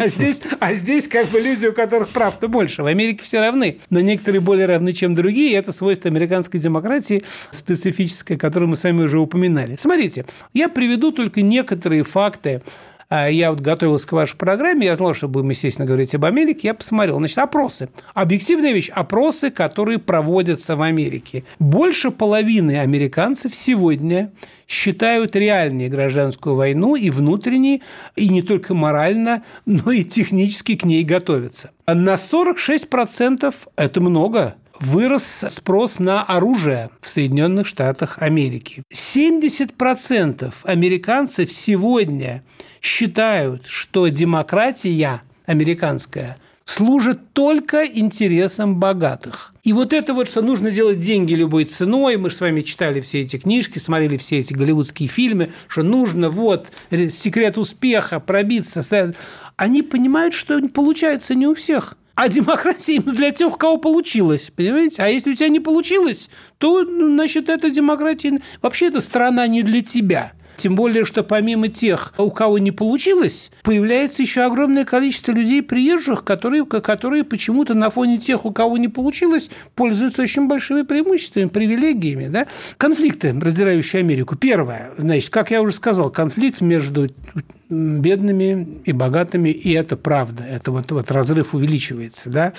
А здесь, а здесь как бы люди, у которых прав-то больше. В Америке все равны, но некоторые более равны, чем другие. И это свойство американской демократии специфическое, которое мы сами уже упоминали. Смотрите, я приведу только некоторые факты а я вот готовился к вашей программе, я знал, что будем, естественно, говорить об Америке, я посмотрел. Значит, опросы. Объективная вещь. Опросы, которые проводятся в Америке. Больше половины американцев сегодня считают реальнее гражданскую войну и внутренне, и не только морально, но и технически к ней готовятся. На 46% это много вырос спрос на оружие в Соединенных Штатах Америки. 70% американцев сегодня считают, что демократия американская служит только интересам богатых. И вот это вот, что нужно делать деньги любой ценой, мы же с вами читали все эти книжки, смотрели все эти голливудские фильмы, что нужно вот секрет успеха, пробиться. Они понимают, что получается не у всех – а демократия именно для тех, у кого получилось, понимаете? А если у тебя не получилось, то, ну, значит, эта демократия... Вообще, эта страна не для тебя. Тем более, что помимо тех, у кого не получилось, появляется еще огромное количество людей приезжих, которые, которые почему-то на фоне тех, у кого не получилось, пользуются очень большими преимуществами, привилегиями. Да? Конфликты, раздирающие Америку. Первое, значит, как я уже сказал, конфликт между бедными и богатыми, и это правда. Это вот, вот разрыв увеличивается. Да?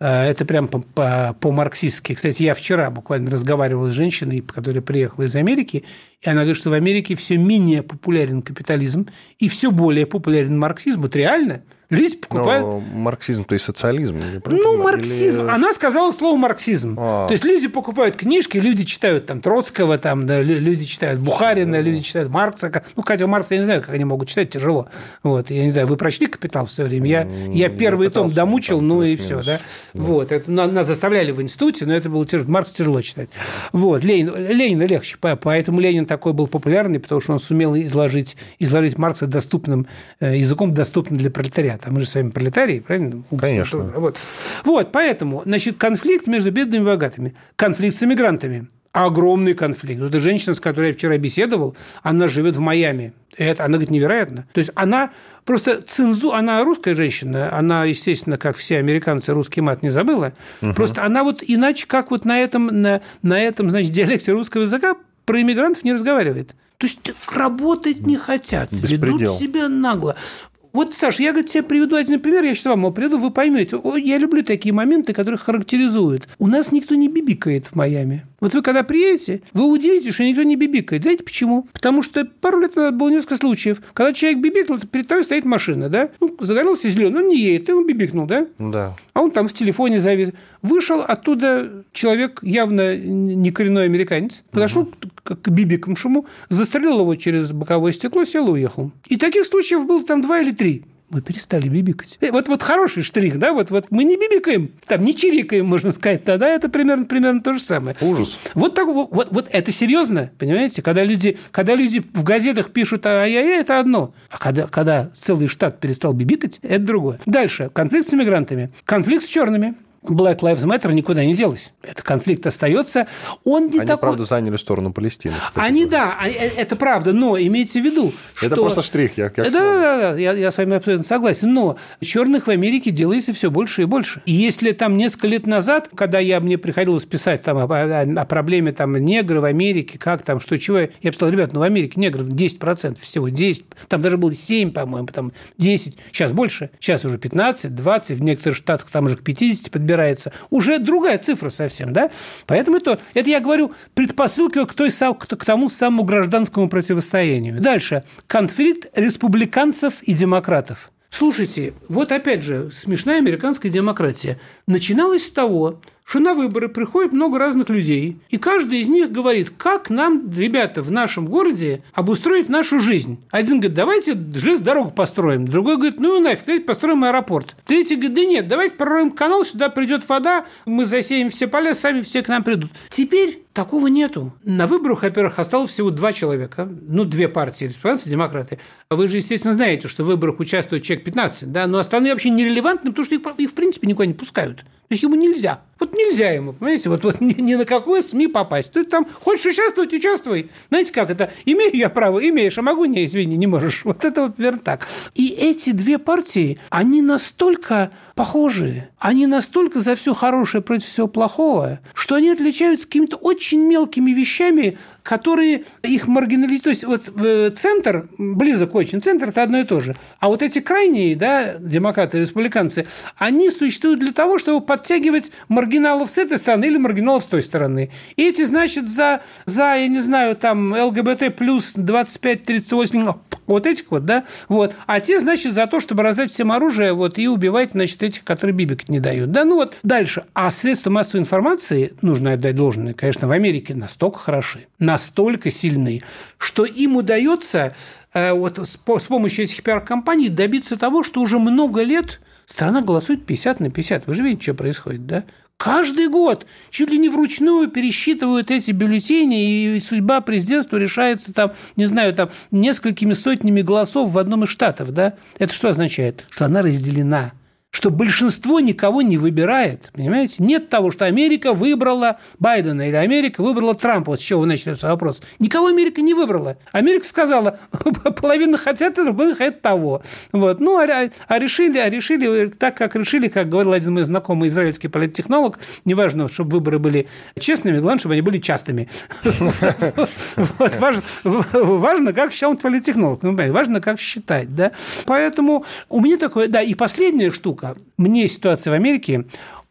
Э, это прям по-марксистски. Кстати, я вчера буквально разговаривал с женщиной, которая приехала из Америки, и она говорит, что в Америке все менее популярен капитализм и все более популярен марксизм. Вот реально – Люди покупают... Но марксизм, то есть социализм? Ну, марксизм. Или... Она сказала слово марксизм. А. То есть люди покупают книжки, люди читают там Троцкого, там, да, люди читают Бухарина, люди читают Маркса. Ну, хотя Маркса я не знаю, как они могут читать, тяжело. Вот, я не знаю, вы прочли «Капитал» в свое время? Я, я первый том домучил, ну и все, да? да. Вот, это нас заставляли в институте, но это было тяжело. Маркс тяжело читать. Вот, Ленин, Ленина легче, поэтому Ленин такой был популярный, потому что он сумел изложить, изложить Маркса доступным, э, языком доступным для пролетариата пролетариат, а мы же с вами пролетарии, правильно? Конечно. Вот. вот, поэтому, значит, конфликт между бедными и богатыми, конфликт с эмигрантами, огромный конфликт. Вот эта женщина, с которой я вчера беседовал, она живет в Майами. Это, она говорит, невероятно. То есть она просто цензу, она русская женщина, она, естественно, как все американцы, русский мат не забыла. Угу. Просто она вот иначе, как вот на этом, на, на этом, значит, диалекте русского языка про иммигрантов не разговаривает. То есть работать не хотят, Беспредел. ведут себя нагло. Вот, Саша, я говорит, тебе приведу один пример, я сейчас вам его приведу, вы поймете. Я люблю такие моменты, которые характеризуют. У нас никто не бибикает в Майами. Вот вы когда приедете, вы удивитесь, что никто не бибикает. Знаете почему? Потому что пару лет назад было несколько случаев, когда человек бибикнул, перед тобой стоит машина, да? Ну, загорелся зеленый, он не едет, и он бибикнул, да? Да. А он там в телефоне завис. Вышел оттуда человек, явно не коренной американец, подошел угу. к, бибикнувшему, застрелил его через боковое стекло, сел и уехал. И таких случаев было там два или три мы перестали бибикать. Э, вот, вот хороший штрих, да, вот, вот мы не бибикаем, там не чирикаем, можно сказать, тогда это примерно, примерно то же самое. Ужас. Вот, так, вот, вот это серьезно, понимаете? Когда люди, когда люди в газетах пишут ай-яй-яй, это одно. А когда, когда целый штат перестал бибикать, это другое. Дальше. Конфликт с иммигрантами. Конфликт с черными. Black Lives Matter никуда не делась. Этот конфликт остается. Он не Они, такой... правда, заняли сторону Палестины. Кстати, Они, да, а, э, это правда, но имейте в виду, Это что... просто штрих, я как Да, да, да, я, я с вами абсолютно согласен. Но черных в Америке делается все больше и больше. И если там несколько лет назад, когда я, мне приходилось писать там, о, о, о проблеме там, негров в Америке, как там, что, чего, я сказал, ребят, ну в Америке негров 10% всего, 10, там даже было 7, по-моему, там 10, сейчас больше, сейчас уже 15, 20, в некоторых штатах там уже к 50 подбираются собирается, уже другая цифра совсем, да? Поэтому это, это я говорю предпосылка к, той, к тому самому гражданскому противостоянию. Дальше. Конфликт республиканцев и демократов. Слушайте, вот опять же, смешная американская демократия. Начиналась с того, что на выборы приходит много разных людей, и каждый из них говорит, как нам, ребята, в нашем городе обустроить нашу жизнь. Один говорит, давайте железную дорогу построим. Другой говорит, ну и нафиг, давайте построим аэропорт. Третий говорит, да нет, давайте прорвем канал, сюда придет вода, мы засеем все поля, сами все к нам придут. Теперь Такого нету. На выборах, во-первых, осталось всего два человека, ну, две партии, республиканцы демократы. Вы же, естественно, знаете, что в выборах участвует человек 15, да, но остальные вообще нерелевантны, потому что их, их в принципе, никуда не пускают. То есть ему нельзя. Вот нельзя ему, понимаете, вот, вот (laughs) ни, ни на какое СМИ попасть. Ты там хочешь участвовать, участвуй. Знаете как это? Имею я право, имеешь, а могу не, извини, не можешь. (laughs) Вот это вот верно так. И эти две партии, они настолько похожи, они настолько за все хорошее против всего плохого, что они отличаются какими-то очень мелкими вещами, которые их маргинализируют. То есть вот э, центр, близок очень, центр – это одно и то же. А вот эти крайние, да, демократы, республиканцы, они существуют для того, чтобы подтягивать маргиналов с этой стороны или маргиналов с той стороны. И эти, значит, за, за я не знаю, там, ЛГБТ плюс 25-38, вот этих вот, да, вот. А те, значит, за то, чтобы раздать всем оружие, вот, и убивать, значит, этих, которые бибик не дают. Да, ну вот дальше. А средства массовой информации, нужно отдать должное, конечно, в Америке настолько хороши, настолько сильны, что им удается э, вот с, помощью этих пиар-компаний добиться того, что уже много лет страна голосует 50 на 50. Вы же видите, что происходит, да? Каждый год чуть ли не вручную пересчитывают эти бюллетени, и судьба президентства решается там, не знаю, там несколькими сотнями голосов в одном из штатов, да? Это что означает? Что она разделена что большинство никого не выбирает, понимаете? Нет того, что Америка выбрала Байдена или Америка выбрала Трампа. Вот с чего свой вопрос. Никого Америка не выбрала. Америка сказала, (laughs) половина хотят этого, половина хотят того. Вот. Ну, а, а, решили, а решили так, как решили, как говорил один мой знакомый израильский политтехнолог, неважно, чтобы выборы были честными, главное, чтобы они были частыми. (laughs) Важно, как считал политтехнолог. Важно, как считать. Поэтому у меня такое... Да, и последняя штука штука. Мне ситуация в Америке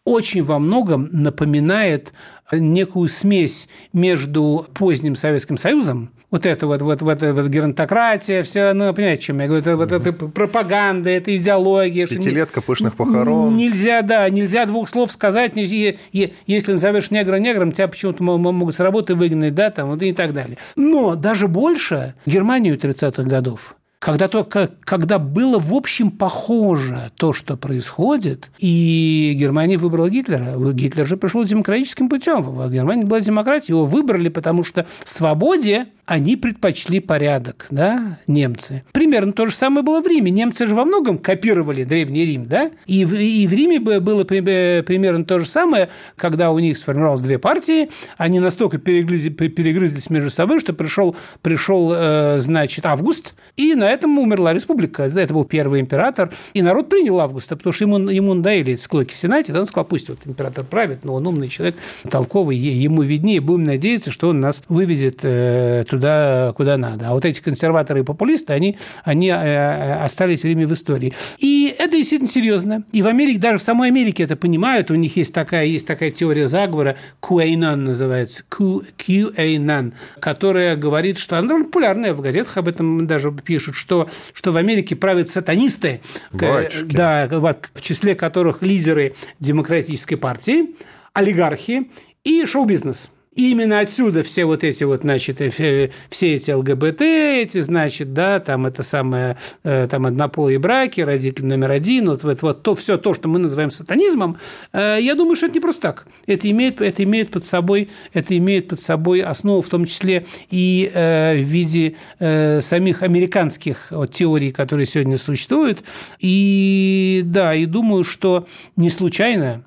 очень во многом напоминает некую смесь между поздним Советским Союзом, вот это вот, вот, вот, вот геронтократия, все, ну, понимаете, чем я говорю, это, вот это пропаганда, это идеология. Пятилетка что пышных похорон. Нельзя, да, нельзя двух слов сказать, нельзя, если назовешь негра негром, тебя почему-то могут с работы выгнать, да, там, вот и так далее. Но даже больше Германию 30-х годов когда, только, когда было, в общем, похоже то, что происходит, и Германия выбрала Гитлера. Гитлер же пришел демократическим путем. В Германии была демократия, его выбрали, потому что свободе они предпочли порядок, да, немцы. Примерно то же самое было в Риме. Немцы же во многом копировали Древний Рим, да, и в, и в Риме было примерно то же самое, когда у них сформировалось две партии, они настолько перегрызли, перегрызлись между собой, что пришел, пришел э, значит, Август, и на этом умерла республика. Это был первый император, и народ принял Августа, потому что ему, ему надоели склоки в Сенате, да, он сказал, пусть вот император правит, но он умный человек, толковый, ему виднее, будем надеяться, что он нас выведет э, туда, куда надо. А вот эти консерваторы и популисты, они, они э, остались время в истории. И это действительно серьезно. И в Америке, даже в самой Америке это понимают. У них есть такая, есть такая теория заговора, QAnon называется, QAnon, которая говорит, что она довольно популярная, в газетах об этом даже пишут, что, что в Америке правят сатанисты, Батюшки. да, в числе которых лидеры демократической партии, олигархи и шоу-бизнес – именно отсюда все вот эти вот, значит, э, все, все эти ЛГБТ, эти, значит, да, там это самое, э, там однополые браки, родитель номер один, вот, вот, вот то, все то, что мы называем сатанизмом, э, я думаю, что это не просто так. Это имеет, это имеет под собой, это имеет под собой основу, в том числе и в виде самих американских вот, теорий, которые сегодня существуют. И да, и думаю, что не случайно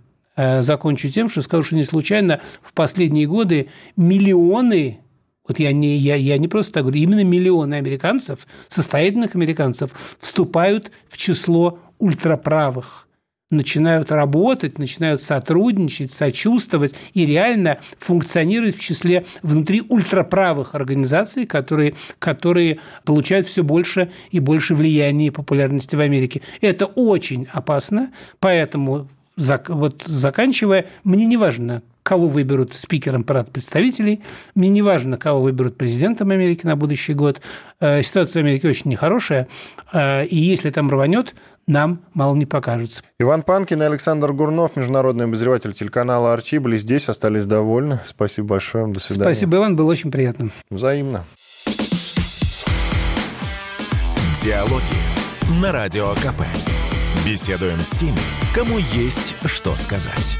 закончу тем, что скажу, что не случайно в последние годы миллионы вот я не, я, я не просто так говорю, именно миллионы американцев, состоятельных американцев, вступают в число ультраправых начинают работать, начинают сотрудничать, сочувствовать и реально функционировать в числе внутри ультраправых организаций, которые, которые получают все больше и больше влияния и популярности в Америке. Это очень опасно, поэтому вот заканчивая, мне не важно, кого выберут спикером парад представителей, мне не важно, кого выберут президентом Америки на будущий год. Э, ситуация в Америке очень нехорошая, э, и если там рванет, нам мало не покажется. Иван Панкин и Александр Гурнов, международный обозреватель телеканала «Арти», были здесь, остались довольны. Спасибо большое, до свидания. Спасибо, Иван, было очень приятно. Взаимно. Диалоги на Радио КП. Беседуем с теми, кому есть что сказать.